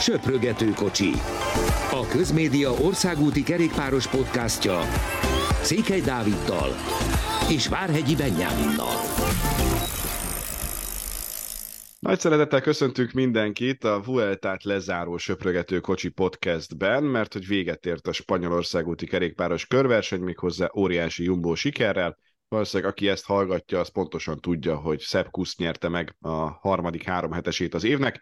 Söprögető kocsi. A Közmédia országúti kerékpáros podcastja Székely Dáviddal és Várhegyi Benyáminnal. Nagy szeretettel köszöntünk mindenkit a Vueltát lezáró Söprögető kocsi podcastben, mert hogy véget ért a Spanyolország úti kerékpáros körverseny, méghozzá óriási jumbo sikerrel. Valószínűleg aki ezt hallgatja, az pontosan tudja, hogy Sepp Kusz nyerte meg a harmadik három hetesét az évnek,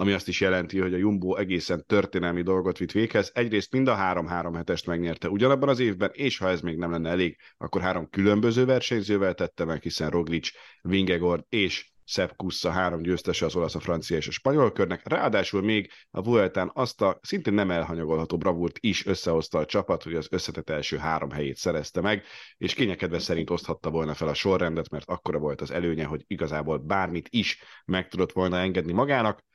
ami azt is jelenti, hogy a Jumbo egészen történelmi dolgot vitt véghez. Egyrészt mind a három-három hetest megnyerte ugyanabban az évben, és ha ez még nem lenne elég, akkor három különböző versenyzővel tette meg, hiszen Roglic, Vingegord és Sepp Kussa három győztese az olasz, a francia és a spanyol körnek. Ráadásul még a Vueltán azt a szintén nem elhanyagolható bravúrt is összehozta a csapat, hogy az összetett első három helyét szerezte meg, és kényekedve szerint oszthatta volna fel a sorrendet, mert akkora volt az előnye, hogy igazából bármit is meg tudott volna engedni magának.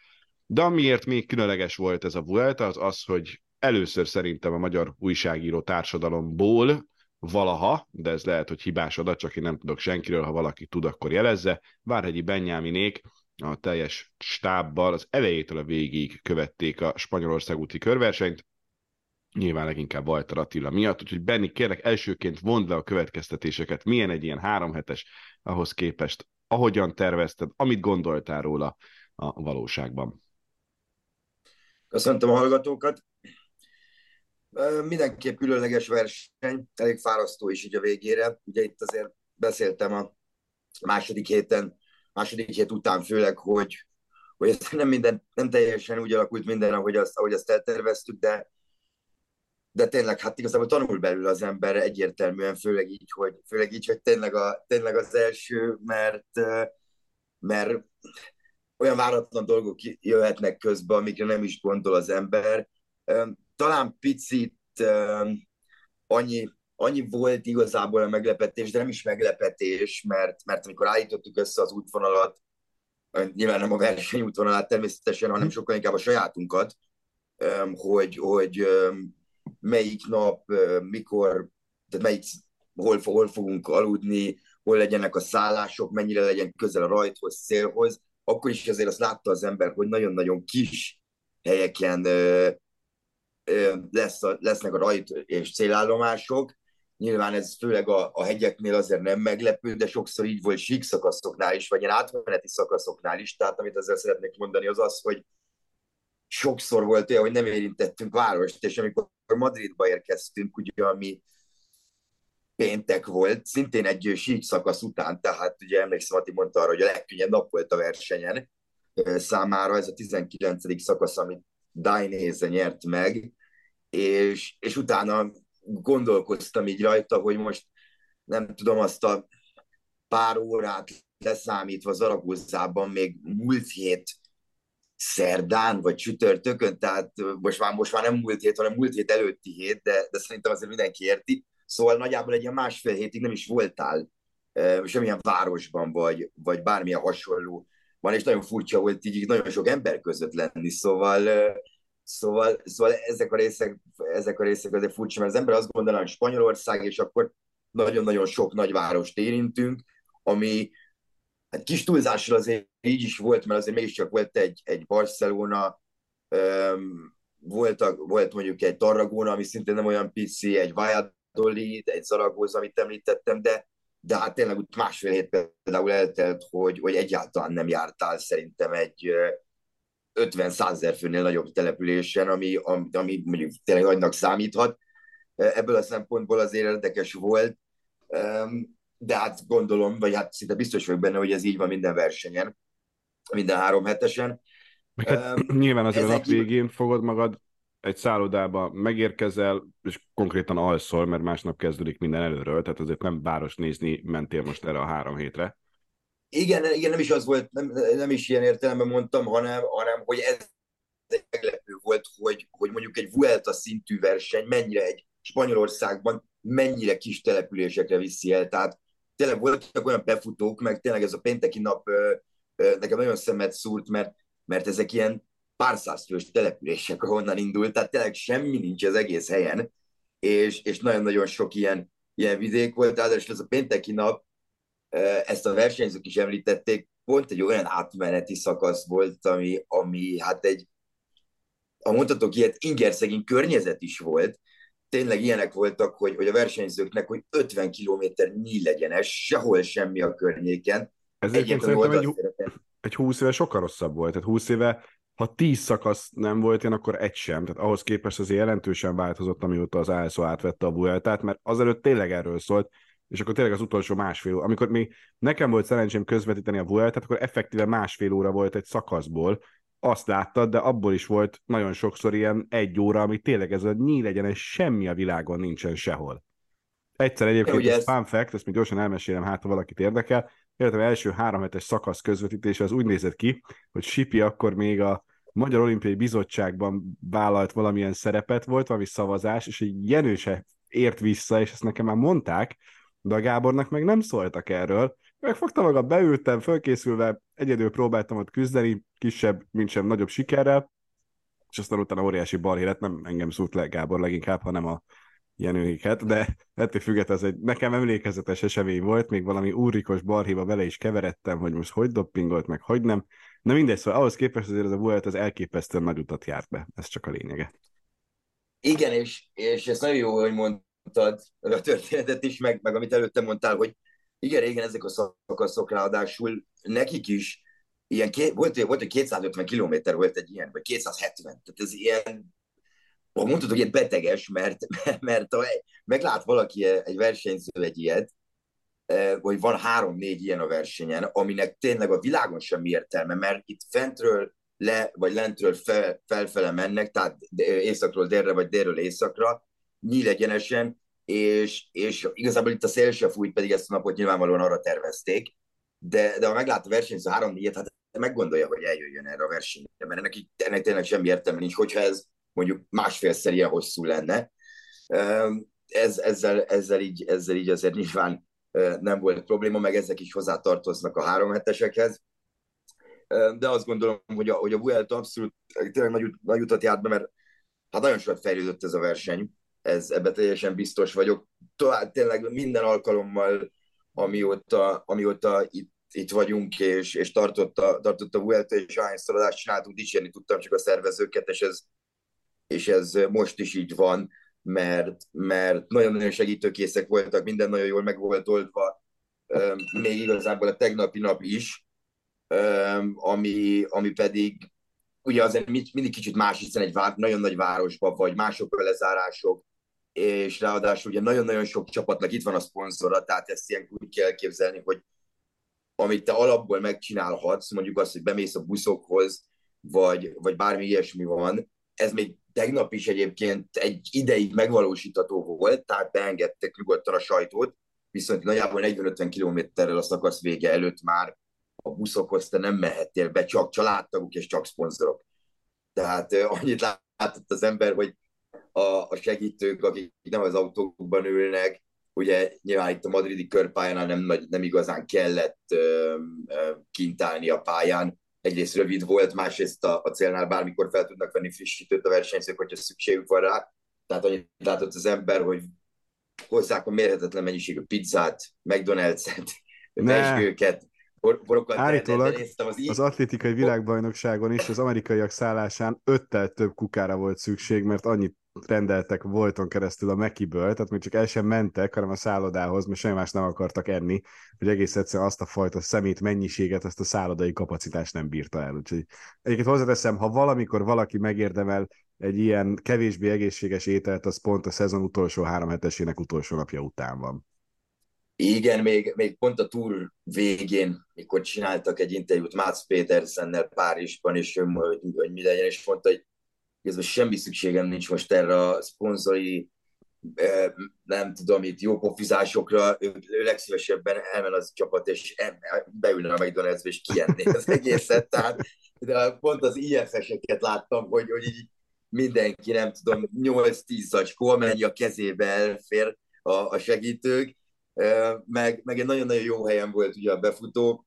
De amiért még különleges volt ez a Vuelta, az az, hogy először szerintem a magyar újságíró társadalomból valaha, de ez lehet, hogy hibás adat, csak én nem tudok senkiről, ha valaki tud, akkor jelezze. Várhegyi Benyáminék a teljes stábbal az elejétől a végig követték a Spanyolország úti körversenyt, nyilván leginkább Walter Attila miatt, úgyhogy Benni, kérlek elsőként vond le a következtetéseket, milyen egy ilyen háromhetes ahhoz képest, ahogyan tervezted, amit gondoltál róla a valóságban. Köszöntöm a hallgatókat. Mindenképp különleges verseny, elég fárasztó is így a végére. Ugye itt azért beszéltem a második héten, második hét után főleg, hogy, hogy ez nem, minden, nem teljesen úgy alakult minden, ahogy azt, ahogy azt elterveztük, de, de tényleg, hát igazából tanul belül az ember egyértelműen, főleg így, hogy, főleg így, hogy tényleg, a, tényleg az első, mert, mert olyan váratlan dolgok jöhetnek közbe, amikre nem is gondol az ember. Talán picit annyi, annyi volt igazából a meglepetés, de nem is meglepetés, mert, mert amikor állítottuk össze az útvonalat, nyilván nem a verseny útvonalát természetesen, hanem sokkal inkább a sajátunkat, hogy, hogy melyik nap, mikor, tehát melyik, hol, hol fogunk aludni, hol legyenek a szállások, mennyire legyen közel a rajthoz, szélhoz, akkor is azért azt látta az ember, hogy nagyon-nagyon kis helyeken ö, ö, lesz a, lesznek a rajt és célállomások. Nyilván ez főleg a, a hegyeknél azért nem meglepő, de sokszor így volt sík szakaszoknál is, vagy ilyen átmeneti szakaszoknál is. Tehát amit ezzel szeretnék mondani, az az, hogy sokszor volt olyan, hogy nem érintettünk várost, és amikor Madridba érkeztünk, ugye, ami péntek volt, szintén egy sík szakasz után, tehát ugye emlékszem, Ati mondta arra, hogy a legkönnyebb nap volt a versenyen számára, ez a 19. szakasz, amit Dainese nyert meg, és, és utána gondolkoztam így rajta, hogy most nem tudom, azt a pár órát leszámítva Zaragozában még múlt hét szerdán vagy csütörtökön, tehát most már, most már nem múlt hét, hanem múlt hét előtti hét, de, de szerintem azért mindenki érti, Szóval nagyjából egy ilyen másfél hétig nem is voltál semmilyen városban, vagy, vagy bármilyen hasonló. Van, és nagyon furcsa volt így nagyon sok ember között lenni, szóval, szóval, szóval ezek, a részek, ezek a részek azért furcsa, mert az ember azt gondolja, hogy Spanyolország, és akkor nagyon-nagyon sok nagyvárost érintünk, ami hát kis túlzással azért így is volt, mert azért mégiscsak volt egy, egy Barcelona, volt, a, volt mondjuk egy Tarragona, ami szintén nem olyan pici, egy Valladolid, Valladolid, egy Zaragoza, amit említettem, de, de hát tényleg úgy másfél hét például eltelt, hogy, hogy egyáltalán nem jártál szerintem egy 50-100 ezer főnél nagyobb településen, ami, ami, ami mondjuk tényleg nagynak számíthat. Ebből a szempontból azért érdekes volt, de hát gondolom, vagy hát szinte biztos vagyok benne, hogy ez így van minden versenyen, minden három hetesen. Meg hát, um, nyilván azért a nap végén fogod magad egy szállodába megérkezel, és konkrétan alszol, mert másnap kezdődik minden előről, tehát azért nem város nézni mentél most erre a három hétre. Igen, igen, nem is az volt, nem, nem is ilyen értelemben mondtam, hanem, hanem hogy ez meglepő volt, hogy, hogy mondjuk egy Vuelta szintű verseny mennyire egy Spanyolországban mennyire kis településekre viszi el. Tehát tényleg voltak olyan befutók, meg tényleg ez a pénteki nap nekem nagyon szemet szúrt, mert, mert ezek ilyen pár százfős települések, ahonnan indult, tehát tényleg semmi nincs az egész helyen, és, és nagyon-nagyon sok ilyen, ilyen vidék volt, ráadásul ez a pénteki nap, ezt a versenyzők is említették, pont egy olyan átmeneti szakasz volt, ami, ami hát egy ha mondhatok ilyet, ingerszegény környezet is volt, tényleg ilyenek voltak, hogy, hogy a versenyzőknek, hogy 50 km nyílegyenes, sehol semmi a környéken. Ez egyébként szerintem egy, egy 20 éve sokkal rosszabb volt. Tehát 20 éve, ha 10 szakasz nem volt ilyen, akkor egy sem. Tehát ahhoz képest azért jelentősen változott, amióta az ASO átvette a Vueltát, mert azelőtt tényleg erről szólt, és akkor tényleg az utolsó másfél óra. Amikor még nekem volt szerencsém közvetíteni a Vueltát, akkor effektíve másfél óra volt egy szakaszból, azt láttad, de abból is volt nagyon sokszor ilyen egy óra, ami tényleg ez a nyílegyenes semmi a világon nincsen sehol. Egyszer egyébként, ez, ez fun fact, ezt még gyorsan elmesélem, hát ha valakit érdekel, életem első három hetes szakasz közvetítése az úgy nézett ki, hogy Sipi akkor még a Magyar Olimpiai Bizottságban vállalt valamilyen szerepet, volt valami szavazás, és egy Jenőse ért vissza, és ezt nekem már mondták, de a Gábornak meg nem szóltak erről. Megfogtam magam, beültem, fölkészülve, egyedül próbáltam ott küzdeni, kisebb, mint sem nagyobb sikerrel, és aztán utána óriási balhé lett, nem engem szólt le Gábor leginkább, hanem a Jenőiket, de ettől függetlenül ez egy nekem emlékezetes esemény volt, még valami úrikos balhéba vele is keveredtem, hogy most hogy doppingolt, meg hogy nem. Na mindegy, szóval ahhoz képest azért ez a volt, az elképesztően nagy utat járt be, ez csak a lényege. Igen, és, és ez nagyon jó, hogy mondtad a történetet is, meg, meg amit előtte mondtál, hogy igen, régen ezek a szakaszok ráadásul nekik is ilyen, volt, volt, hogy 250 kilométer volt egy ilyen, vagy 270, tehát ez ilyen mondhatod, hogy beteges, mert, mert ha meglát valaki egy versenyző egy ilyet, hogy van három-négy ilyen a versenyen, aminek tényleg a világon semmi értelme, mert itt fentről le, vagy lentről fel, felfele mennek, tehát északról délre, vagy délről északra, nyílegyenesen, és, és igazából itt a szél se fújt, pedig ezt a napot nyilvánvalóan arra tervezték, de, de ha meglát a versenyző három négyet, hát meggondolja, hogy eljöjjön erre a versenyre, mert ennek, ennek tényleg semmi értelme nincs, hogyha ez mondjuk másfélszer ilyen hosszú lenne. Ez, ezzel, ezzel, így, ezzel így azért nyilván nem volt probléma, meg ezek is hozzá tartoznak a három hetesekhez. De azt gondolom, hogy a, hogy a Vuelta abszolút tényleg nagy, nagy utat járt be, mert hát nagyon sokat fejlődött ez a verseny, ez, ebbe teljesen biztos vagyok. Tovább tényleg minden alkalommal, amióta, amióta itt, itt vagyunk, és, és tartott a, tartott a Vuelta, és ahányszor adást csináltunk, dicsérni tudtam csak a szervezőket, és ez, és ez most is így van, mert, mert nagyon-nagyon segítőkészek voltak, minden nagyon jól meg volt oldva, még igazából a tegnapi nap is, ami, ami pedig ugye azért mindig kicsit más, hiszen egy vár, nagyon nagy városban vagy, mások a lezárások, és ráadásul ugye nagyon-nagyon sok csapatnak itt van a szponzora, tehát ezt ilyen úgy kell elképzelni, hogy amit te alapból megcsinálhatsz, mondjuk azt, hogy bemész a buszokhoz, vagy, vagy bármi ilyesmi van, ez még tegnap is egyébként egy ideig megvalósítható volt, tehát beengedtek nyugodtan a sajtót, viszont nagyjából 40-50 kilométerrel a szakasz vége előtt már a buszokhoz te nem mehettél be, csak családtagok és csak szponzorok. Tehát annyit látott az ember, hogy a, a segítők, akik nem az autókban ülnek, ugye nyilván itt a madridi körpályánál nem, nem igazán kellett ö, ö, kintálni a pályán, egyrészt rövid volt, másrészt a, a célnál bármikor fel tudnak venni frissítőt a versenyzők, hogyha szükségük van rá. Tehát annyit látott az ember, hogy hozzák a mérhetetlen mennyiségű pizzát, McDonald's-et, borokat. Állítólag az, az atlétikai világbajnokságon is az amerikaiak szállásán öttel több kukára volt szükség, mert annyit rendeltek Volton keresztül a Mekiből, tehát még csak el sem mentek, hanem a szállodához, mert semmi más nem akartak enni, hogy egész egyszerűen azt a fajta szemét mennyiséget, azt a szállodai kapacitást nem bírta el. Úgyhogy egyébként hozzáteszem, ha valamikor valaki megérdemel egy ilyen kevésbé egészséges ételt, az pont a szezon utolsó három hetesének utolsó napja után van. Igen, még, még pont a túr végén, mikor csináltak egy interjút Mats Petersennel Párizsban, és hogy, hogy mi legyen, és mondta, hogy igazából semmi szükségem nincs most erre a szponzori, nem tudom, itt jó pofizásokra, ő, ő legszívesebben elmen az csapat, és beülne a McDonald's és kienni az egészet. Tehát de pont az IFS-eket láttam, hogy, hogy így mindenki, nem tudom, 8-10 zacskó, mennyi a kezébe elfér a, a segítők, meg, meg egy nagyon-nagyon jó helyen volt ugye a befutó,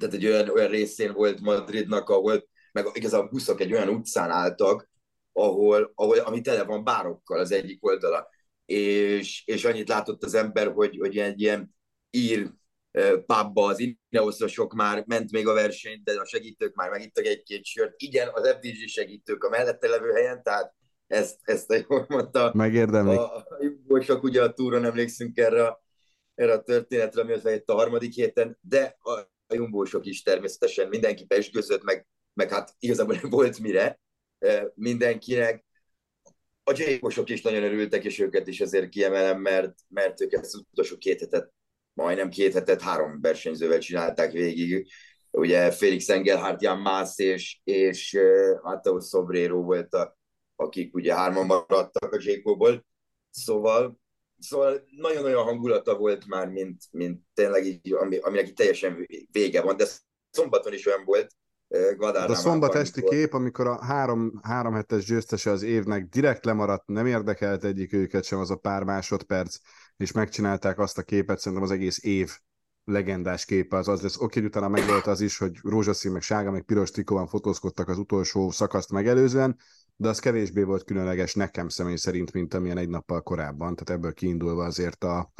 tehát egy olyan, olyan részén volt Madridnak, ahol meg igazából a buszok egy olyan utcán álltak, ahol, ahol ami tele van bárokkal az egyik oldala. És, és annyit látott az ember, hogy, hogy egy ilyen ír pubba, az Ineoszosok már ment még a verseny, de a segítők már megittak egy-két sört. Igen, az FDG segítők a mellette levő helyen, tehát ezt, ezt jól mondta. Megérdemli. A, a ugye a túron emlékszünk erre, erre a történetre, ami az a harmadik héten, de a, a jumbósok is természetesen mindenki pesgőzött, meg, meg hát igazából volt mire mindenkinek. A Jake-osok is nagyon örültek, és őket is ezért kiemelem, mert, mert ők ezt utolsó két hetet majdnem két hetet három versenyzővel csinálták végig. Ugye Félix Engelhardt, Jan Mász és, és Matteo Sobrero volt, a, akik ugye hárman maradtak a Jacobból. Szóval, szóval nagyon-nagyon hangulata volt már, mint, mint tényleg így, ami, aminek így teljesen vége van, de szombaton is olyan volt, a szombat esti kép, amikor a három, három hetes győztese az évnek direkt lemaradt, nem érdekelt egyik őket sem az a pár másodperc, és megcsinálták azt a képet, szerintem az egész év legendás képe az az lesz. Oké, utána megvolt az is, hogy rózsaszín, meg sárga, meg piros trikóban fotózkodtak az utolsó szakaszt megelőzően, de az kevésbé volt különleges nekem személy szerint, mint amilyen egy nappal korábban, tehát ebből kiindulva azért a,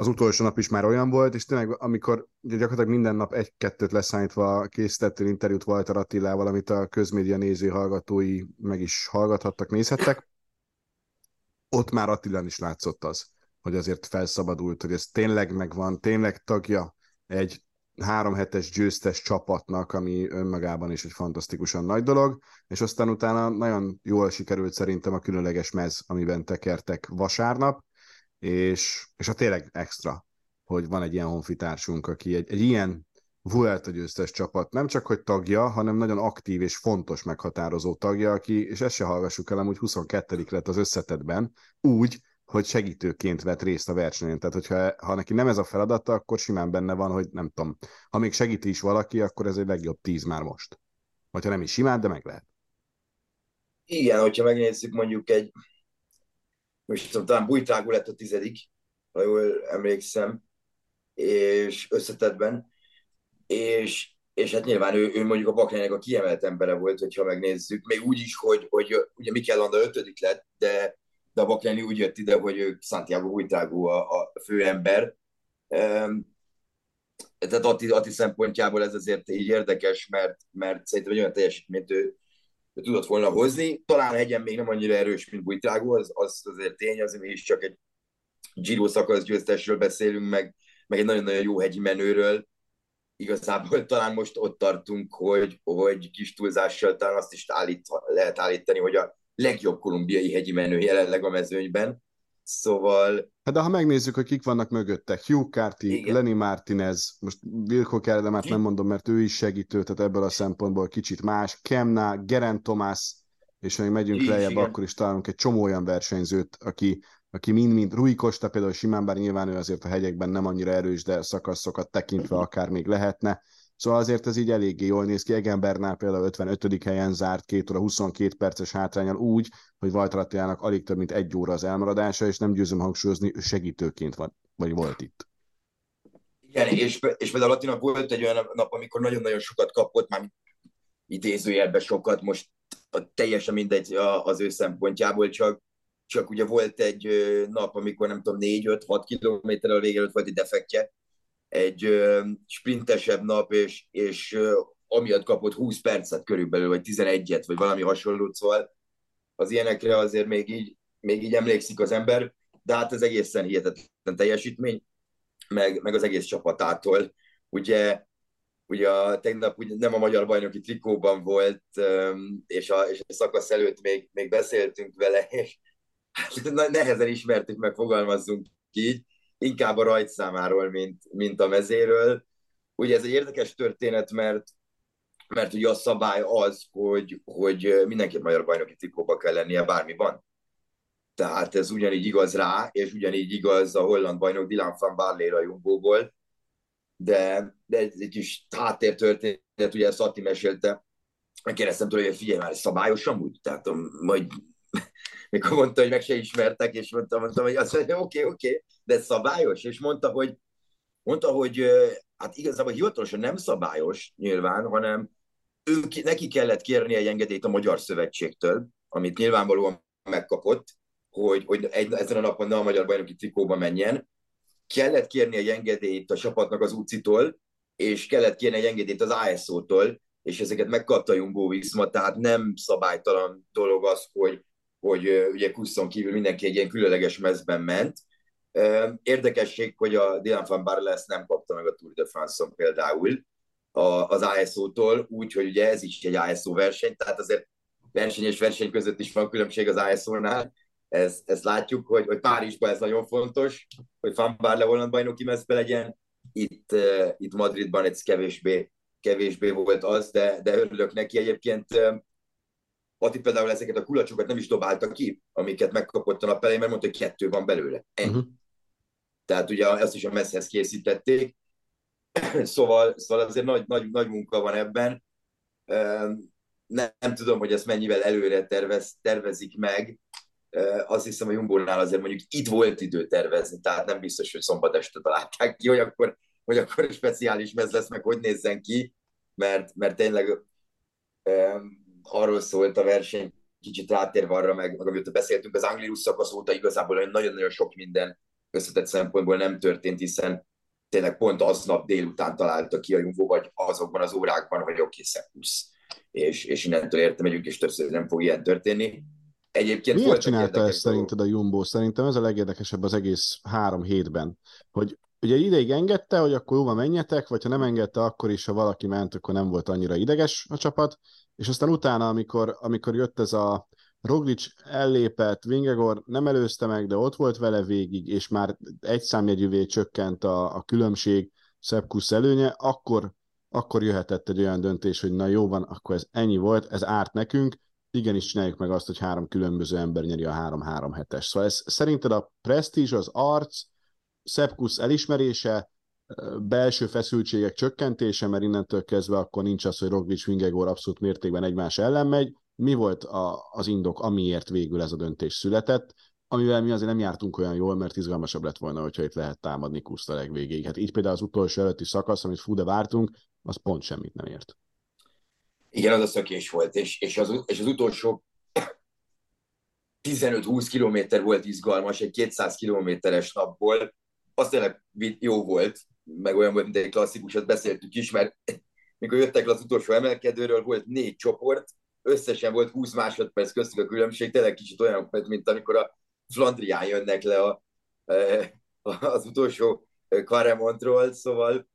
az utolsó nap is már olyan volt, és tényleg amikor ugye gyakorlatilag minden nap egy-kettőt leszállítva készítettél interjút Walter Attilával, amit a közmédia néző hallgatói meg is hallgathattak, nézhettek, ott már Attilán is látszott az, hogy azért felszabadult, hogy ez tényleg megvan, tényleg tagja egy három hetes győztes csapatnak, ami önmagában is egy fantasztikusan nagy dolog, és aztán utána nagyon jól sikerült szerintem a különleges mez, amiben tekertek vasárnap, és, és a tényleg extra, hogy van egy ilyen honfitársunk, aki egy, egy ilyen Vuelta győztes csapat nem csak hogy tagja, hanem nagyon aktív és fontos meghatározó tagja, aki, és ezt se hallgassuk el, amúgy 22 lett az összetetben, úgy, hogy segítőként vett részt a versenyen. Tehát, hogyha ha neki nem ez a feladata, akkor simán benne van, hogy nem tudom, ha még segíti is valaki, akkor ez egy legjobb tíz már most. Vagy ha nem is simán, de meg lehet. Igen, hogyha megnézzük mondjuk egy, most talán Bújtrágú lett a tizedik, ha jól emlékszem, és összetetben, és, és hát nyilván ő, ő mondjuk a Bakránynak a kiemelt embere volt, hogyha megnézzük, még úgy is, hogy, hogy ugye Mikel Landa ötödik lett, de, de a Bakrányi úgy jött ide, hogy ő Santiago Újtágú a, a főember. Um, tehát Ati, Ati szempontjából ez azért így érdekes, mert, mert szerintem egy olyan teljesítményt ő tudott volna hozni. Talán hegyen még nem annyira erős, mint Bújtrágó, az, az azért tény, az is csak egy Giro szakasz győztesről beszélünk, meg, meg egy nagyon-nagyon jó hegyi menőről, igazából talán most ott tartunk, hogy, hogy kis túlzással talán azt is állít, lehet állítani, hogy a legjobb kolumbiai hegyi menő jelenleg a mezőnyben. Szóval... Hát de ha megnézzük, hogy kik vannak mögötte, Hugh Carty, Igen. Lenny Martinez, most Wilco Kellemát nem mondom, mert ő is segítő, tehát ebből a szempontból kicsit más, Kemna, Geraint Thomas, és ha megyünk lejjebb, akkor is találunk egy csomó olyan versenyzőt, aki aki mind-mind Rui Costa például simán, bár nyilván ő azért a hegyekben nem annyira erős, de szakaszokat tekintve akár még lehetne. Szóval azért ez így eléggé jól néz ki. Egenbernál például 55. helyen zárt, 2 óra 22 perces hátrányal úgy, hogy Valtratiának alig több mint egy óra az elmaradása, és nem győzöm hangsúlyozni, ő segítőként van, vagy volt itt. Igen, és, és például Latina volt egy olyan nap, amikor nagyon-nagyon sokat kapott, már idézőjelben sokat, most teljesen mindegy az ő szempontjából, csak csak ugye volt egy nap, amikor nem tudom, 4-5-6 kilométerrel vége előtt volt egy defektje, egy sprintesebb nap, és, és amiatt kapott 20 percet körülbelül, vagy 11-et, vagy valami hasonlót, szóval az ilyenekre azért még így, még így emlékszik az ember, de hát ez egészen hihetetlen teljesítmény, meg, meg az egész csapatától. Ugye, ugye a, tegnap ugye nem a magyar bajnoki trikóban volt, és a, és a szakasz előtt még, még beszéltünk vele, és hát nehezen ismertük meg, fogalmazzunk így, inkább a rajtszámáról, mint, mint a mezéről. Ugye ez egy érdekes történet, mert mert ugye a szabály az, hogy, hogy mindenképp magyar bajnoki trikóba kell lennie bármiban. Tehát ez ugyanígy igaz rá, és ugyanígy igaz a holland bajnok Dylan van Barley a Jumbo-ból, de, de egy, egy kis háttértörténet, ugye ezt Atti mesélte, megkérdeztem tőle, hogy figyelj már, szabályosan úgy? Tehát majd mikor mondta, hogy meg se ismertek, és mondtam, mondtam hogy azt mondja, oké, okay, oké, okay, de szabályos, és mondta, hogy mondta, hogy hát igazából hivatalosan nem szabályos nyilván, hanem ő, neki kellett kérni egy engedélyt a Magyar Szövetségtől, amit nyilvánvalóan megkapott, hogy, hogy egy, ezen a napon ne a magyar bajnoki trikóba menjen, kellett kérni egy engedélyt a csapatnak az UCI-tól, és kellett kérni egy engedélyt az ASO-tól, és ezeket megkapta Jumbo Viszma, tehát nem szabálytalan dolog az, hogy, hogy ugye Kuszon kívül mindenki egy ilyen különleges mezben ment. Érdekesség, hogy a Dylan van Barle ezt nem kapta meg a Tour de France-on például az ASO-tól, úgyhogy ugye ez is egy ASO verseny, tehát azért verseny és verseny között is van különbség az ASO-nál, ezt, ezt látjuk, hogy, hogy Párizsban ez nagyon fontos, hogy Van Barle holland bajnoki mezbe legyen, itt, itt Madridban ez kevésbé, kevésbé volt az, de, de örülök neki egyébként. Ati például ezeket a kulacsokat nem is dobálta ki, amiket megkapott a nap elején, mert mondta, hogy kettő van belőle. Ennyi. Uh-huh. Tehát ugye ezt is a messzhez készítették. szóval, szóval azért nagy, nagy, nagy munka van ebben. Nem, nem tudom, hogy ezt mennyivel előre tervez, tervezik meg, azt hiszem a Jumbónál azért mondjuk itt volt idő tervezni, tehát nem biztos, hogy szombat este találták ki, hogy akkor, hogy akkor speciális mez lesz, meg hogy nézzen ki, mert, mert tényleg arról szólt a verseny, kicsit rátérve arra, meg, meg amit beszéltünk, az Anglius szakasz óta igazából nagyon-nagyon sok minden összetett szempontból nem történt, hiszen tényleg pont aznap délután találta ki a Jumbo, vagy azokban az órákban, hogy oké, okay, és, és innentől értem megyünk, és többször nem fog ilyen történni. Egyébként Miért csinálta ezt szerinted a Jumbo? Szerintem ez a legérdekesebb az egész három hétben, hogy ugye ideig engedte, hogy akkor jóval menjetek, vagy ha nem engedte, akkor is, ha valaki ment, akkor nem volt annyira ideges a csapat, és aztán utána, amikor, amikor jött ez a Roglic ellépett, Vingegor nem előzte meg, de ott volt vele végig, és már egy számjegyűvé csökkent a, a különbség Szepkusz előnye, akkor, akkor jöhetett egy olyan döntés, hogy na jó van, akkor ez ennyi volt, ez árt nekünk, igenis csináljuk meg azt, hogy három különböző ember nyeri a három-három hetes. Szóval ez szerinted a presztízs, az arc, Szepkusz elismerése, belső feszültségek csökkentése, mert innentől kezdve akkor nincs az, hogy Roglic, Vingegor abszolút mértékben egymás ellen megy. Mi volt a, az indok, amiért végül ez a döntés született, amivel mi azért nem jártunk olyan jól, mert izgalmasabb lett volna, hogyha itt lehet támadni Kuszt a legvégéig. Hát így például az utolsó előtti szakasz, amit fú, vártunk, az pont semmit nem ért. Igen, az a szökés volt, és, és, az, és az utolsó 15-20 kilométer volt izgalmas, egy 200 kilométeres napból, az tényleg jó volt, meg olyan volt, mint egy klasszikusat beszéltük is, mert mikor jöttek le az utolsó emelkedőről, volt négy csoport, összesen volt 20 másodperc köztük a különbség, tényleg kicsit olyan, mint amikor a Flandrián jönnek le a, az utolsó Karemontról, szóval,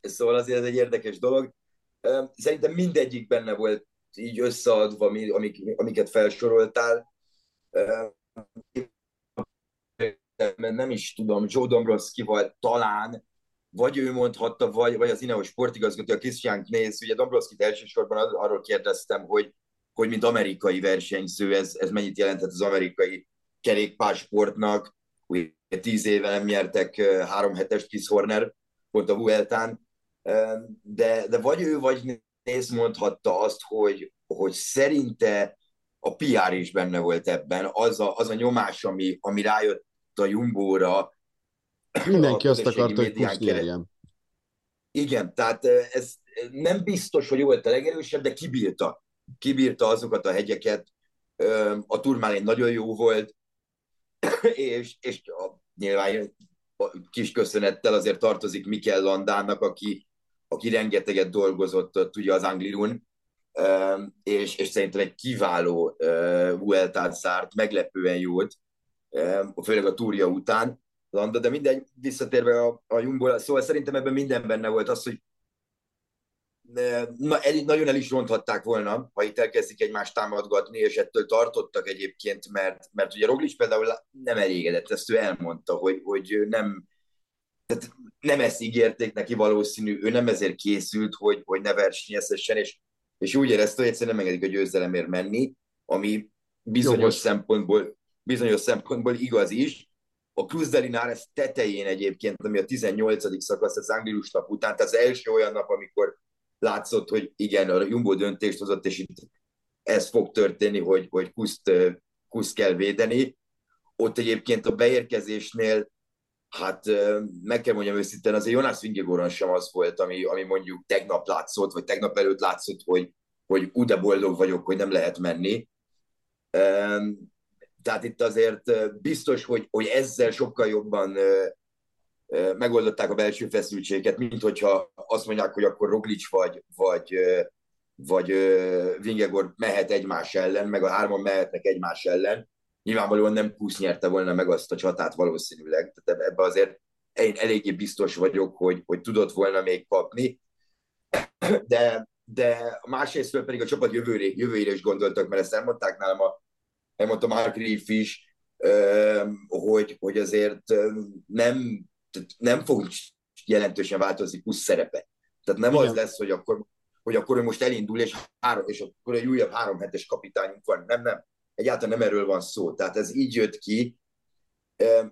szóval azért ez egy érdekes dolog. Szerintem mindegyik benne volt így összeadva, amik, amiket felsoroltál. Nem is tudom, Joe Dombrowski-val talán, vagy ő mondhatta, vagy, vagy az Ineos sportigazgató, a Christian Knéz, ugye Dombrowski-t elsősorban arról kérdeztem, hogy, hogy mint amerikai versenyző, ez, ez mennyit jelentett az amerikai kerékpársportnak. Ugye tíz éve nem nyertek három hetes Chris Horner, pont a Vueltán, de, de vagy ő, vagy Néz mondhatta azt, hogy, hogy szerinte a PR is benne volt ebben, az a, az a nyomás, ami, ami rájött a Jumbóra. Mindenki azt akarta, hogy pusztírjen. Igen, tehát ez nem biztos, hogy volt a legerősebb, de kibírta. Kibírta azokat a hegyeket. A Turmálén nagyon jó volt, és, és a, nyilván kis köszönettel azért tartozik Mikel Landának, aki, aki rengeteget dolgozott ott ugye az Anglirun, és, és szerintem egy kiváló Vueltát zárt, meglepően jót, főleg a túrja után, Landa, de mindegy, visszatérve a, a Jumbo, szóval szerintem ebben minden benne volt az, hogy na, el, nagyon el is ronthatták volna, ha itt elkezdik egymást támadgatni, és ettől tartottak egyébként, mert, mert ugye Roglic például nem elégedett, ezt ő elmondta, hogy, hogy nem, tehát nem ezt ígérték neki valószínű, ő nem ezért készült, hogy, hogy ne versenyezhessen, és, és úgy érezte, hogy egyszerűen nem engedik a győzelemért menni, ami bizonyos Jogos. szempontból, bizonyos szempontból igaz is. A Cruz tetején egyébként, ami a 18. szakasz az Anglius nap után, tehát az első olyan nap, amikor látszott, hogy igen, a Jumbo döntést hozott, és itt ez fog történni, hogy, hogy Kuszt, Kuszt kell védeni. Ott egyébként a beérkezésnél hát meg kell mondjam őszintén, azért Jonas Vingegoron sem az volt, ami, ami mondjuk tegnap látszott, vagy tegnap előtt látszott, hogy, hogy úgy boldog vagyok, hogy nem lehet menni. Tehát itt azért biztos, hogy, hogy ezzel sokkal jobban megoldották a belső feszültséget, mint hogyha azt mondják, hogy akkor Roglic vagy, vagy, vagy Vingegor mehet egymás ellen, meg a hárman mehetnek egymás ellen. Nyilvánvalóan nem Kusz nyerte volna meg azt a csatát valószínűleg, tehát ebbe azért én eléggé biztos vagyok, hogy, hogy tudott volna még kapni, de, de másrésztől pedig a csapat jövőre, jövőre is gondoltak, mert ezt elmondták nálam, a, elmondta Mark Reef is, hogy, hogy azért nem, nem fog jelentősen változni plusz szerepe. Tehát nem Igen. az lesz, hogy akkor, hogy akkor ő most elindul, és, három, és akkor egy újabb három hetes kapitányunk van. Nem, nem. Egyáltalán nem erről van szó. Tehát ez így jött ki.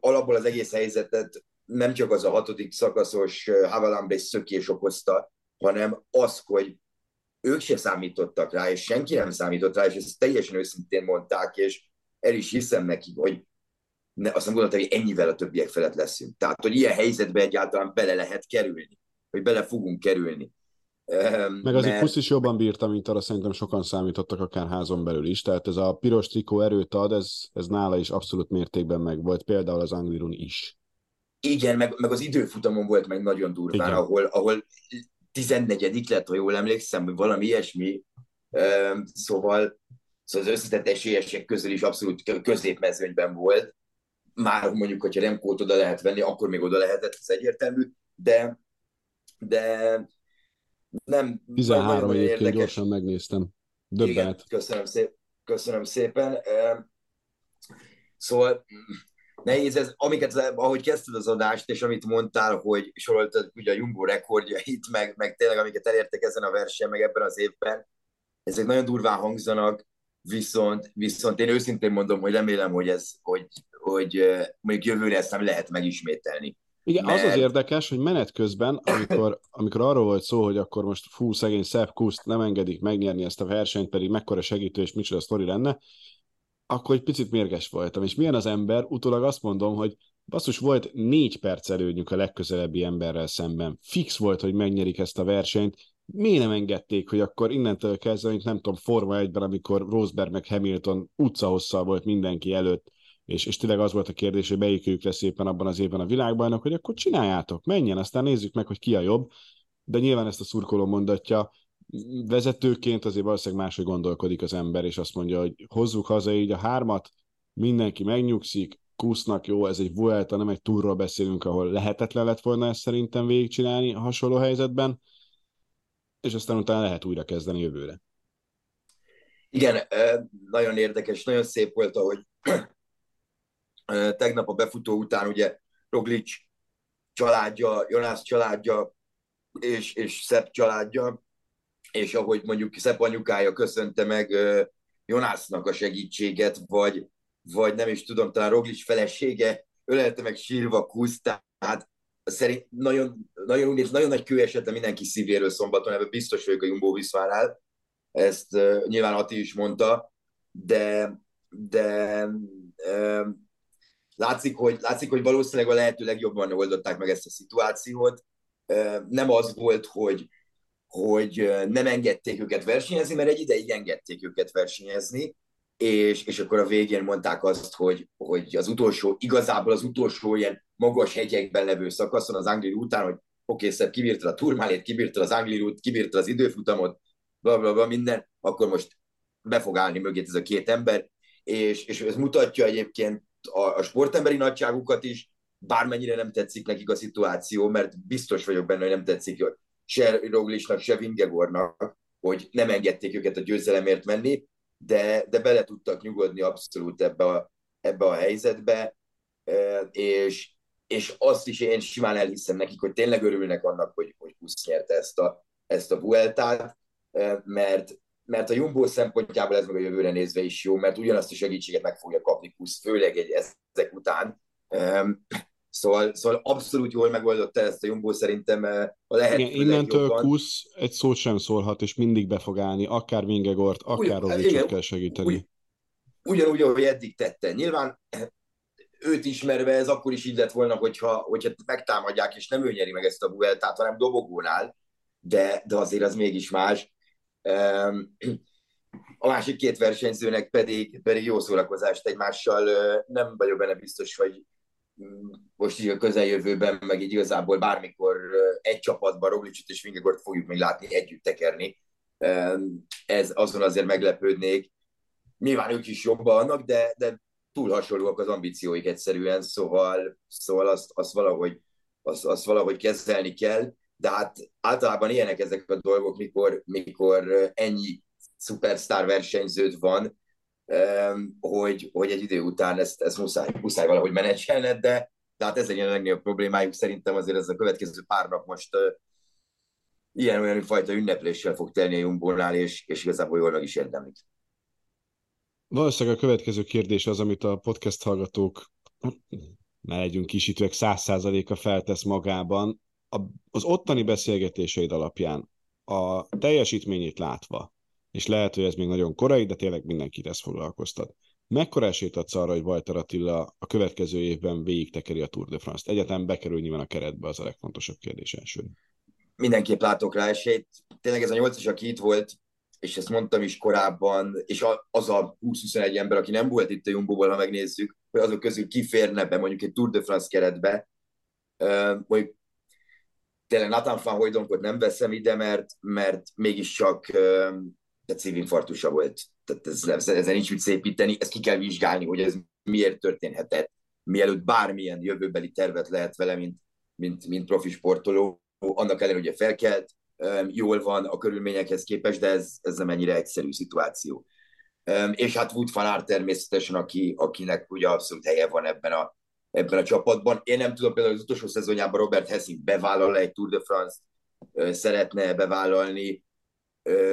Alapból az egész helyzetet nem csak az a hatodik szakaszos Havalambre szökés okozta, hanem az, hogy ők se számítottak rá, és senki nem számított rá, és ezt teljesen őszintén mondták, és el is hiszem neki, hogy ne, azt nem gondoltam, hogy ennyivel a többiek felett leszünk. Tehát, hogy ilyen helyzetbe egyáltalán bele lehet kerülni, hogy bele fogunk kerülni. Meg azért mert... Pusz is jobban bírta, mint arra szerintem sokan számítottak akár házon belül is, tehát ez a piros trikó erőt ad, ez, ez nála is abszolút mértékben meg volt, például az Anglirun is. Igen, meg, meg az időfutamon volt meg nagyon durván, Igen. ahol, ahol 14 lett, ha jól emlékszem, vagy valami ilyesmi, szóval, szóval az összetett esélyesek közül is abszolút középmezőnyben volt, már mondjuk, hogyha Remkót oda lehet venni, akkor még oda lehetett, ez egyértelmű, de, de nem... 13 egyébként érdekes. gyorsan megnéztem. Döbbent. Igen, köszönöm, szép, köszönöm szépen. Szóval nehéz ez, amiket, ahogy kezdted az adást, és amit mondtál, hogy soroltad ugye a Jumbo rekordjait, meg, meg tényleg amiket elértek ezen a versenyen, meg ebben az évben, ezek nagyon durván hangzanak, viszont, viszont én őszintén mondom, hogy remélem, hogy ez, hogy, hogy mondjuk jövőre ezt nem lehet megismételni. Igen, mert... az az érdekes, hogy menet közben, amikor, amikor arról volt szó, hogy akkor most fú, szegény Sepp Kuszt nem engedik megnyerni ezt a versenyt, pedig mekkora segítő és micsoda sztori lenne, akkor egy picit mérges voltam. És milyen az ember? Utólag azt mondom, hogy basszus volt négy perc előnyük a legközelebbi emberrel szemben. Fix volt, hogy megnyerik ezt a versenyt. Miért nem engedték, hogy akkor innentől kezdve, mint nem tudom, Forma 1-ben, amikor Rosberg meg Hamilton utcahosszal volt mindenki előtt, és, és tényleg az volt a kérdés, hogy melyikük lesz éppen abban az évben a világbajnok, hogy akkor csináljátok, menjen, aztán nézzük meg, hogy ki a jobb, de nyilván ezt a szurkoló mondatja, vezetőként azért valószínűleg máshogy gondolkodik az ember, és azt mondja, hogy hozzuk haza így a hármat, mindenki megnyugszik, kusznak, jó, ez egy Vuelta, nem egy túrról beszélünk, ahol lehetetlen lett volna ezt szerintem végigcsinálni a hasonló helyzetben, és aztán utána lehet újra kezdeni jövőre. Igen, nagyon érdekes, nagyon szép volt, ahogy tegnap a befutó után ugye Roglic családja, Jonász családja és, és Szebb családja és ahogy mondjuk Szep anyukája köszönte meg Jonásznak a segítséget, vagy, vagy nem is tudom, talán Roglic felesége ölelte meg sírva Kusz, tehát szerint nagyon, nagyon, nagyon nagy kő esett mindenki szívéről szombaton, ebben biztos vagyok a Jumbo Viszvánál, ezt uh, nyilván Ati is mondta, de, de uh, látszik, hogy, látszik, hogy valószínűleg a lehető legjobban oldották meg ezt a szituációt. Uh, nem az volt, hogy hogy nem engedték őket versenyezni, mert egy ideig engedték őket versenyezni, és, és akkor a végén mondták azt, hogy, hogy az utolsó, igazából az utolsó ilyen magas hegyekben levő szakaszon az Angli után, hogy oké, okay, kibírtad a turmálét, kibírtad az Angli út, kibírtad az időfutamot, bla, bla, bla, minden, akkor most be fog állni mögé ez a két ember, és, és ez mutatja egyébként a, a sportemberi nagyságukat is, bármennyire nem tetszik nekik a szituáció, mert biztos vagyok benne, hogy nem tetszik se Roglisnak, se Vingegornak, hogy nem engedték őket a győzelemért menni, de, de bele tudtak nyugodni abszolút ebbe a, ebbe a helyzetbe, és, és azt is én simán elhiszem nekik, hogy tényleg örülnek annak, hogy, hogy Pusz nyerte ezt a, ezt a Vueltát, mert, mert a Jumbo szempontjából ez meg a jövőre nézve is jó, mert ugyanazt a segítséget meg fogja kapni Pusz, főleg egy ezek után, Szóval, szóval abszolút jól megoldotta ezt a Jumbo szerintem eh, a lehető igen, Innentől Kusz egy szót sem szólhat, és mindig be fog állni, akár Vingegort, akár Rovicot kell segíteni. Ugy, ugyanúgy, ahogy eddig tette. Nyilván eh, őt ismerve ez akkor is így lett volna, hogyha, hogyha megtámadják, és nem ő nyeri meg ezt a Vueltát, hanem dobogónál, de, de azért az mégis más. A másik két versenyzőnek pedig, pedig jó szórakozást egymással nem vagyok benne biztos, hogy most így a közeljövőben, meg így igazából bármikor egy csapatban Roglicsit és Vingegort fogjuk még látni együtt tekerni. Ez azon azért meglepődnék. Nyilván ők is jobban vannak, de, de túl hasonlóak az ambícióik egyszerűen, szóval, szóval azt, azt, valahogy, azt, azt valahogy kezelni kell, de hát általában ilyenek ezek a dolgok, mikor, mikor ennyi szupersztár versenyződ van, hogy, hogy egy idő után ezt, ezt muszáj, muszáj valahogy menedzselned, de tehát ez egy a legnagyobb problémájuk. Szerintem azért ez a következő pár nap most ilyen-olyan fajta ünnepléssel fog tenni a Jumbónál, és, és igazából jól meg is érdemlik. Valószínűleg a következő kérdés az, amit a podcast hallgatók, ne legyünk kisítőek, száz százaléka feltesz magában. A, az ottani beszélgetéseid alapján a teljesítményét látva, és lehet, hogy ez még nagyon korai, de tényleg mindenkit ezt foglalkoztat. Mekkora esélyt adsz arra, hogy Walter Attila a következő évben végig tekeri a Tour de France-t? Egyetem bekerül nyilván a keretbe, az a legfontosabb kérdés első. Mindenképp látok rá esélyt. Tényleg ez a nyolcas, aki itt volt, és ezt mondtam is korábban, és az a 20-21 ember, aki nem volt itt a Jumbo-ból, ha megnézzük, hogy azok közül kiférne be mondjuk egy Tour de France keretbe, hogy tényleg Nathan van Hojdonkot nem veszem ide, mert, mert mégiscsak tehát szívinfarktusa volt. Tehát ez, ez, ezzel nincs mit szépíteni, ezt ki kell vizsgálni, hogy ez miért történhetett, mielőtt bármilyen jövőbeli tervet lehet vele, mint, mint, mint profi sportoló. Annak ellenére, hogy felkelt, jól van a körülményekhez képest, de ez, ez nem ennyire egyszerű szituáció. És hát Wood van természetesen, aki, akinek ugye abszolút helye van ebben a, ebben a csapatban. Én nem tudom, például az utolsó szezonjában Robert Hessing bevállal egy Tour de France, szeretne bevállalni,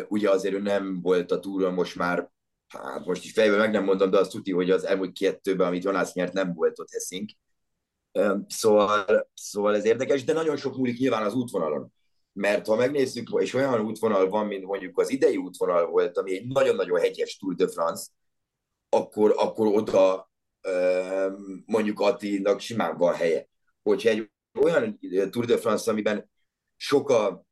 ugye azért ő nem volt a túron most már, hát most is fejből meg nem mondom, de azt tudja, hogy az elmúlt kettőben, amit Jonas nyert, nem volt ott Hessing. Szóval, szóval ez érdekes, de nagyon sok múlik nyilván az útvonalon. Mert ha megnézzük, és olyan útvonal van, mint mondjuk az idei útvonal volt, ami egy nagyon-nagyon hegyes Tour de France, akkor, akkor oda mondjuk Attinak simán van helye. Hogyha egy olyan Tour de France, amiben sok a,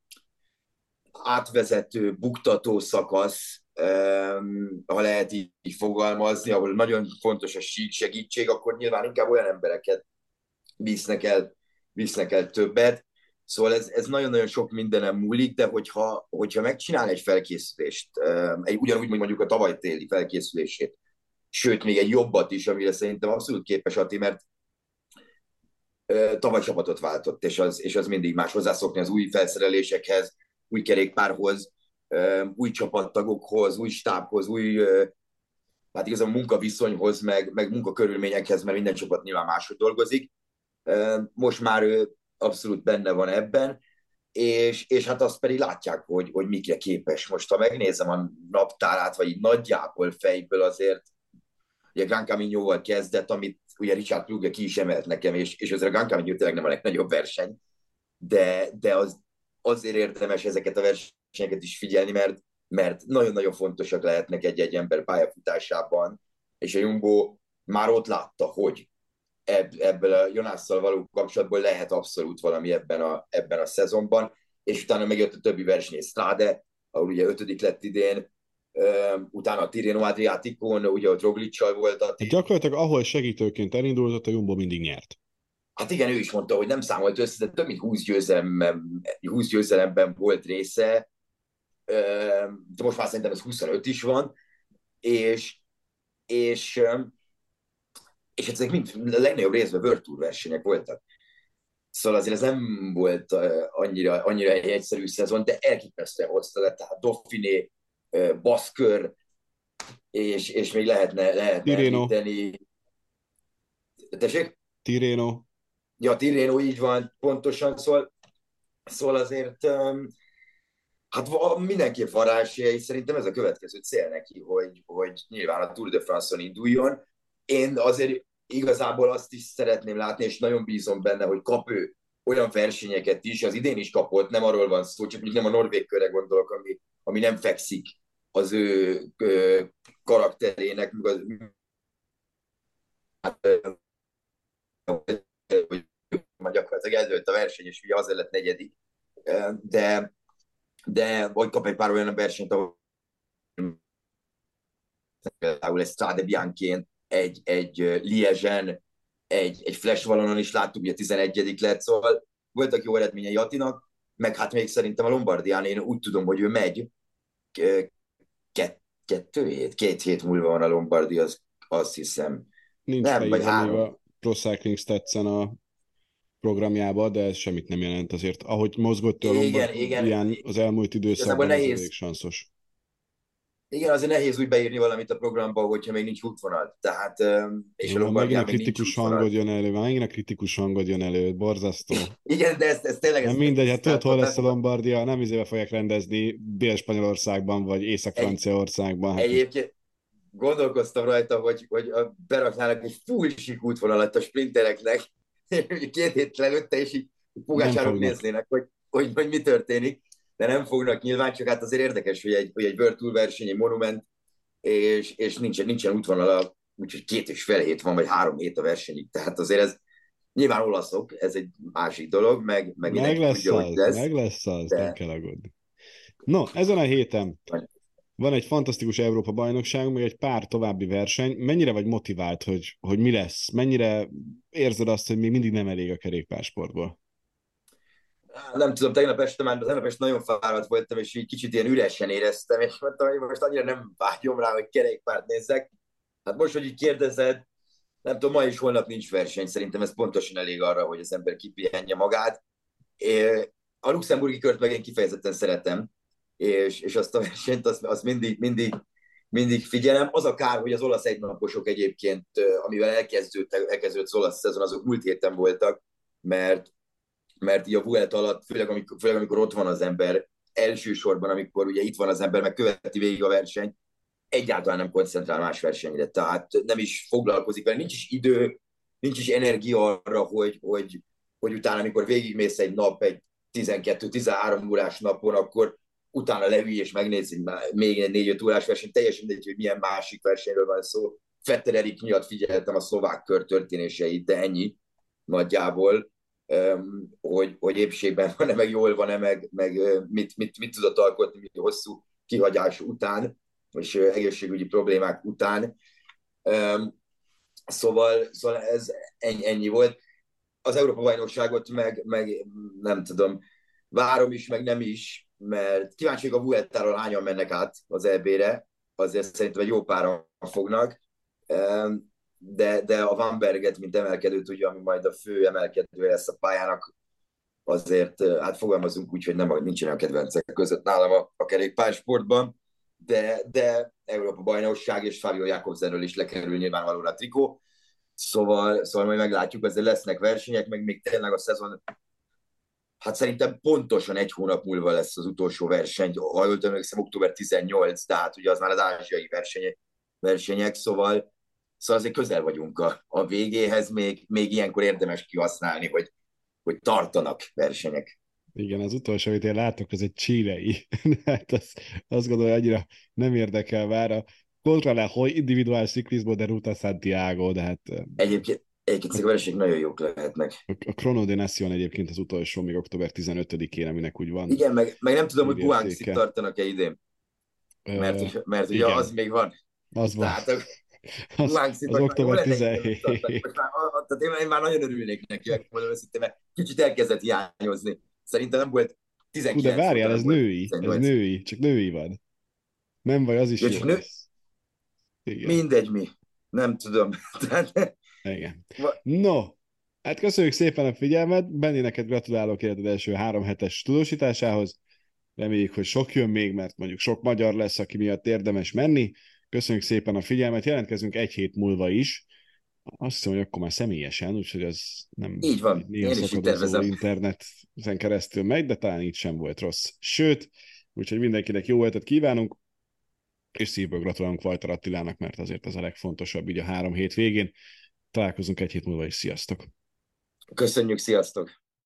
átvezető, buktató szakasz, ha lehet így, fogalmazni, ahol nagyon fontos a sík segítség, akkor nyilván inkább olyan embereket visznek el, visznek el többet. Szóval ez, ez nagyon-nagyon sok mindenem múlik, de hogyha, hogyha megcsinál egy felkészülést, egy, ugyanúgy mondjuk a tavaly téli felkészülését, sőt, még egy jobbat is, amire szerintem abszolút képes Ati, mert tavaly csapatot váltott, és az, és az mindig más hozzászokni az új felszerelésekhez, új kerékpárhoz, új csapattagokhoz, új stábhoz, új hát igazából munkaviszonyhoz, meg, meg munkakörülményekhez, mert minden csapat nyilván máshogy dolgozik. Most már ő abszolút benne van ebben, és, és hát azt pedig látják, hogy, hogy mikre képes. Most, ha megnézem a naptárát, vagy így nagyjából fejből azért, ugye Gran Camino-val kezdett, amit ugye Richard Kluge ki is emelt nekem, és, és azért a Gran Camino tényleg nem a legnagyobb verseny, de, de az azért érdemes ezeket a versenyeket is figyelni, mert, mert nagyon-nagyon fontosak lehetnek egy-egy ember pályafutásában, és a Jumbo már ott látta, hogy ebb, ebből a Jonásszal való kapcsolatból lehet abszolút valami ebben a, ebben a szezonban, és utána megjött a többi verseny, Strade, ahol ugye ötödik lett idén, utána a Tirreno Adriaticon, ugye ott Roglicsal volt. A Gyakorlatilag ahol segítőként elindult, a Jumbo mindig nyert. Hát igen, ő is mondta, hogy nem számolt össze, de több mint 20 győzelemben, 20 győzelemben volt része, de most már szerintem ez 25 is van, és, és, és ezek mind a legnagyobb részben World Tour versenyek voltak. Szóval azért ez nem volt annyira, annyira egy egyszerű szezon, de elképesztően hozta le, tehát Dauphiné, Baszkör, és, és még lehetne, lehetne Tireno. említeni. Tessék? Tireno. Ja, Tirreno így van, pontosan, szól, szól azért, um, hát mindenképp van és szerintem ez a következő cél neki, hogy, hogy nyilván a Tour de France-on induljon. Én azért igazából azt is szeretném látni, és nagyon bízom benne, hogy kap ő olyan versenyeket is, az idén is kapott, nem arról van szó, csak nem a norvég körre gondolok, ami, ami nem fekszik az ő ö, karakterének, az, hát, hogy már gyakorlatilag eldőlt a verseny, és ugye azért lett negyedik. De, de vagy kap egy pár olyan versenyt, ahol például egy Strade Bianchén, egy, egy Liegen, egy, egy flash valonon is láttuk, hogy a 11 lett, szóval voltak jó eredményei Atinak, meg hát még szerintem a Lombardián én úgy tudom, hogy ő megy, Ket, kettő hét, két hét múlva van a Lombardi, az, azt hiszem. Nincs nem, vagy három. Pro Cycling stats a programjába, de ez semmit nem jelent azért. Ahogy mozgott a Lombardián az elmúlt időszakban, az elég sanszos. Igen, azért nehéz úgy beírni valamit a programba, hogyha még nincs útvonal. Tehát, és Jó, a megint a kritikus hangod jön elő, megint a kritikus hangod jön elő, borzasztó. Igen, de ez, ez tényleg... Nem ez mindegy, hát tudod, hol lesz a Lombardia, nem izébe fogják rendezni Dél-Spanyolországban, vagy Észak-Franciaországban. Hát... Egyébként gondolkoztam rajta, hogy, hogy beraknának egy full sík útvonalat a sprintereknek, két hét előtte, és így Pogácsárok néznének, hogy, hogy, hogy mi történik de nem fognak nyilván, csak hát azért érdekes, hogy egy, hogy egy World Tour verseny, egy monument, és, és nincsen, nincsen útvonala, úgyhogy két és fél hét van, vagy három hét a versenyig, tehát azért ez nyilván olaszok, ez egy másik dolog, meg, meg, meg lesz tudja, az, hogy lesz. Meg lesz az, de... nem kell aggódni. No, ezen a héten van egy fantasztikus Európa bajnokság, meg egy pár további verseny. Mennyire vagy motivált, hogy, hogy mi lesz? Mennyire érzed azt, hogy még mindig nem elég a kerékpársportból? nem tudom, tegnap este már, tegnap este nagyon fáradt voltam, és így kicsit ilyen üresen éreztem, és mondtam, hogy most annyira nem vágyom rá, hogy kerékpárt nézzek. Hát most, hogy így kérdezed, nem tudom, ma és holnap nincs verseny, szerintem ez pontosan elég arra, hogy az ember kipihenje magát. A luxemburgi kört meg én kifejezetten szeretem, és, és azt a versenyt azt, azt mindig, mindig, mindig figyelem. Az a kár, hogy az olasz egynaposok egyébként, amivel elkezdődött, elkezdődött az olasz szezon, azok múlt héten voltak, mert mert így a Vuelta alatt, főleg amikor, főleg amikor ott van az ember, elsősorban, amikor ugye itt van az ember, meg követi végig a verseny, egyáltalán nem koncentrál más versenyre, tehát nem is foglalkozik vele, nincs is idő, nincs is energia arra, hogy, hogy, hogy utána, amikor végigmész egy nap, egy 12-13 órás napon, akkor utána leülj és megnézni még egy 4-5 órás verseny, teljesen mindegy, hogy milyen másik versenyről van szó. Fetter miatt figyeltem a szlovák kör történéseit, de ennyi nagyjából hogy, hogy épségben van-e, meg jól van-e, meg, meg mit, mit, mit tudott alkotni mit hosszú kihagyás után, és egészségügyi problémák után. Szóval, szóval ez ennyi, ennyi volt. Az Európa-bajnokságot meg, meg nem tudom, várom is, meg nem is, mert kíváncsi a Vueltáról hányan mennek át az EB-re, azért szerintem egy jó páran fognak. De, de a Vanberget, mint emelkedőt, ugye, ami majd a fő emelkedő lesz a pályának, azért hát fogalmazunk úgy, hogy nem, nincsen a kedvencek között nálam a, a kerékpársportban, de, de Európa bajnokság és Fabio Jakobsenről is lekerül nyilvánvalóan a trikó, szóval, szóval majd meglátjuk, azért lesznek versenyek, meg még tényleg a szezon Hát szerintem pontosan egy hónap múlva lesz az utolsó verseny, ha jól tudom, október 18, tehát ugye az már az ázsiai versenyek, versenyek szóval Szóval azért közel vagyunk a, a végéhez, még, még ilyenkor érdemes kihasználni, hogy, hogy tartanak versenyek. Igen, az utolsó, amit én látok, az egy csilei. hát az, azt gondolom, hogy annyira nem érdekel már a kontra le, hogy individuális ciklismo de Ruta Santiago, de hát... Egyébként, egyébként ezek a versenyek nagyon jók lehetnek. A, a Chrono de Nation egyébként az utolsó, még október 15-én, aminek úgy van. Igen, meg, meg nem tudom, hogy Buánxit tartanak-e idén. Mert, mert ugye az még van. Az van. Tehát, az, az október 17. Tehát én, én már nagyon örülnék neki, mondom őszintén, mert kicsit elkezdett hiányozni. Szerintem nem volt 19. Hú, de várjál, ez női, 18. ez női, csak női van. Nem vagy, az is jó nő... Igen. Mindegy mi, nem tudom. Igen. No, hát köszönjük szépen a figyelmet, Benni, neked gratulálok életed első három hetes tudósításához. Reméljük, hogy sok jön még, mert mondjuk sok magyar lesz, aki miatt érdemes menni. Köszönjük szépen a figyelmet, jelentkezünk egy hét múlva is. Azt hiszem, hogy akkor már személyesen, úgyhogy ez nem így van. Én is így tervezem. interneten keresztül megy, de talán így sem volt rossz. Sőt, úgyhogy mindenkinek jó hetet kívánunk, és szívből gratulálunk Vajtar Attilának, mert azért ez a legfontosabb így a három hét végén. Találkozunk egy hét múlva is, sziasztok! Köszönjük, sziasztok!